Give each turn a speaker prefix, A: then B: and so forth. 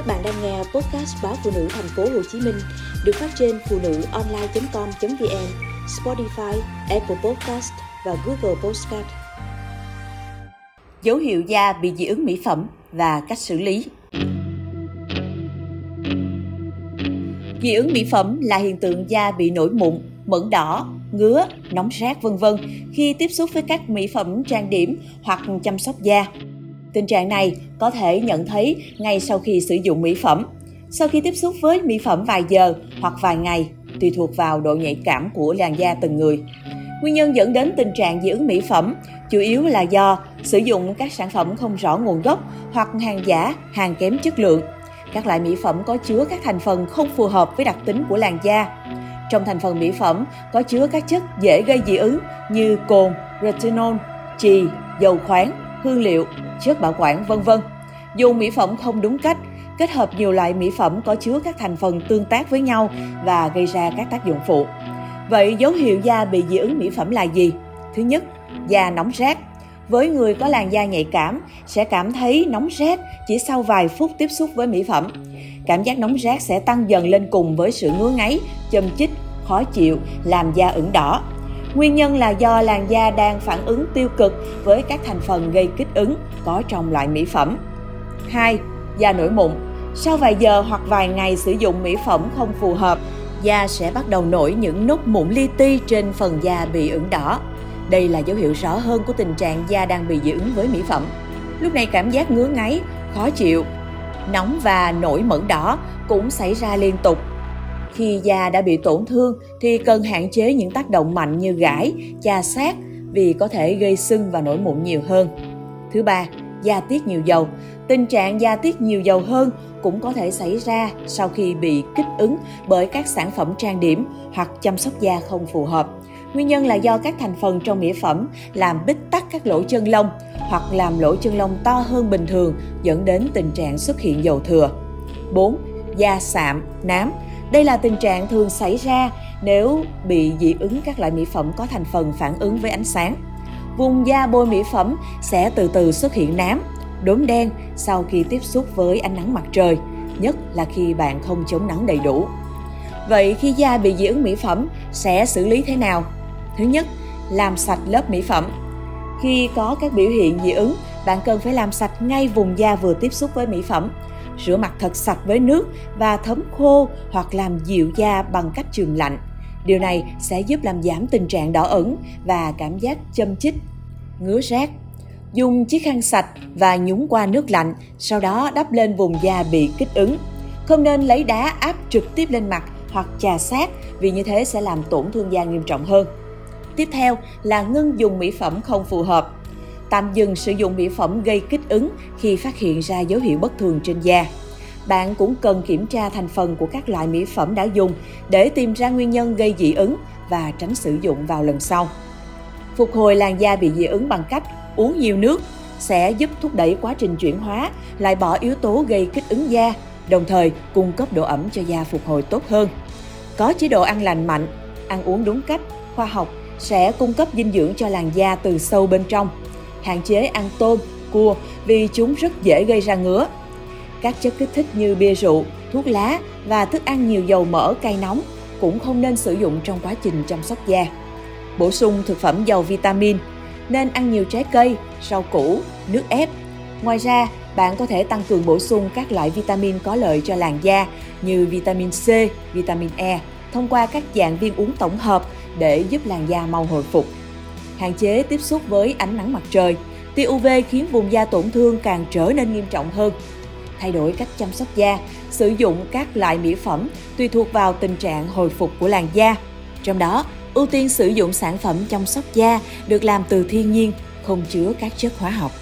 A: Các bạn đang nghe podcast báo phụ nữ thành phố Hồ Chí Minh được phát trên phụ nữ online.com.vn, Spotify, Apple Podcast và Google Podcast.
B: Dấu hiệu da bị dị ứng mỹ phẩm và cách xử lý. Dị ứng mỹ phẩm là hiện tượng da bị nổi mụn, mẩn đỏ, ngứa, nóng rát vân vân khi tiếp xúc với các mỹ phẩm trang điểm hoặc chăm sóc da. Tình trạng này có thể nhận thấy ngay sau khi sử dụng mỹ phẩm. Sau khi tiếp xúc với mỹ phẩm vài giờ hoặc vài ngày, tùy thuộc vào độ nhạy cảm của làn da từng người. Nguyên nhân dẫn đến tình trạng dị ứng mỹ phẩm chủ yếu là do sử dụng các sản phẩm không rõ nguồn gốc hoặc hàng giả, hàng kém chất lượng. Các loại mỹ phẩm có chứa các thành phần không phù hợp với đặc tính của làn da. Trong thành phần mỹ phẩm có chứa các chất dễ gây dị ứng như cồn, retinol, chì, dầu khoáng, hương liệu, chất bảo quản vân vân. Dùng mỹ phẩm không đúng cách, kết hợp nhiều loại mỹ phẩm có chứa các thành phần tương tác với nhau và gây ra các tác dụng phụ. Vậy dấu hiệu da bị dị ứng mỹ phẩm là gì? Thứ nhất, da nóng rát. Với người có làn da nhạy cảm sẽ cảm thấy nóng rát chỉ sau vài phút tiếp xúc với mỹ phẩm. Cảm giác nóng rát sẽ tăng dần lên cùng với sự ngứa ngáy, châm chích, khó chịu, làm da ửng đỏ. Nguyên nhân là do làn da đang phản ứng tiêu cực với các thành phần gây kích ứng có trong loại mỹ phẩm. 2. Da nổi mụn. Sau vài giờ hoặc vài ngày sử dụng mỹ phẩm không phù hợp, da sẽ bắt đầu nổi những nốt mụn li ti trên phần da bị ửng đỏ. Đây là dấu hiệu rõ hơn của tình trạng da đang bị dị ứng với mỹ phẩm. Lúc này cảm giác ngứa ngáy, khó chịu, nóng và nổi mẩn đỏ cũng xảy ra liên tục khi da đã bị tổn thương thì cần hạn chế những tác động mạnh như gãi, chà sát vì có thể gây sưng và nổi mụn nhiều hơn. Thứ ba, da tiết nhiều dầu. Tình trạng da tiết nhiều dầu hơn cũng có thể xảy ra sau khi bị kích ứng bởi các sản phẩm trang điểm hoặc chăm sóc da không phù hợp. Nguyên nhân là do các thành phần trong mỹ phẩm làm bít tắc các lỗ chân lông hoặc làm lỗ chân lông to hơn bình thường dẫn đến tình trạng xuất hiện dầu thừa. 4. Da sạm, nám đây là tình trạng thường xảy ra nếu bị dị ứng các loại mỹ phẩm có thành phần phản ứng với ánh sáng. Vùng da bôi mỹ phẩm sẽ từ từ xuất hiện nám, đốm đen sau khi tiếp xúc với ánh nắng mặt trời, nhất là khi bạn không chống nắng đầy đủ. Vậy khi da bị dị ứng mỹ phẩm sẽ xử lý thế nào? Thứ nhất, làm sạch lớp mỹ phẩm. Khi có các biểu hiện dị ứng, bạn cần phải làm sạch ngay vùng da vừa tiếp xúc với mỹ phẩm rửa mặt thật sạch với nước và thấm khô hoặc làm dịu da bằng cách trường lạnh. Điều này sẽ giúp làm giảm tình trạng đỏ ẩn và cảm giác châm chích, ngứa rát. Dùng chiếc khăn sạch và nhúng qua nước lạnh, sau đó đắp lên vùng da bị kích ứng. Không nên lấy đá áp trực tiếp lên mặt hoặc chà sát vì như thế sẽ làm tổn thương da nghiêm trọng hơn. Tiếp theo là ngưng dùng mỹ phẩm không phù hợp tạm dừng sử dụng mỹ phẩm gây kích ứng khi phát hiện ra dấu hiệu bất thường trên da. Bạn cũng cần kiểm tra thành phần của các loại mỹ phẩm đã dùng để tìm ra nguyên nhân gây dị ứng và tránh sử dụng vào lần sau. Phục hồi làn da bị dị ứng bằng cách uống nhiều nước sẽ giúp thúc đẩy quá trình chuyển hóa, loại bỏ yếu tố gây kích ứng da, đồng thời cung cấp độ ẩm cho da phục hồi tốt hơn. Có chế độ ăn lành mạnh, ăn uống đúng cách, khoa học sẽ cung cấp dinh dưỡng cho làn da từ sâu bên trong hạn chế ăn tôm, cua vì chúng rất dễ gây ra ngứa. Các chất kích thích như bia rượu, thuốc lá và thức ăn nhiều dầu mỡ cay nóng cũng không nên sử dụng trong quá trình chăm sóc da. Bổ sung thực phẩm giàu vitamin, nên ăn nhiều trái cây, rau củ, nước ép. Ngoài ra, bạn có thể tăng cường bổ sung các loại vitamin có lợi cho làn da như vitamin C, vitamin E thông qua các dạng viên uống tổng hợp để giúp làn da mau hồi phục hạn chế tiếp xúc với ánh nắng mặt trời. Tia UV khiến vùng da tổn thương càng trở nên nghiêm trọng hơn. Thay đổi cách chăm sóc da, sử dụng các loại mỹ phẩm tùy thuộc vào tình trạng hồi phục của làn da. Trong đó, ưu tiên sử dụng sản phẩm chăm sóc da được làm từ thiên nhiên, không chứa các chất hóa học.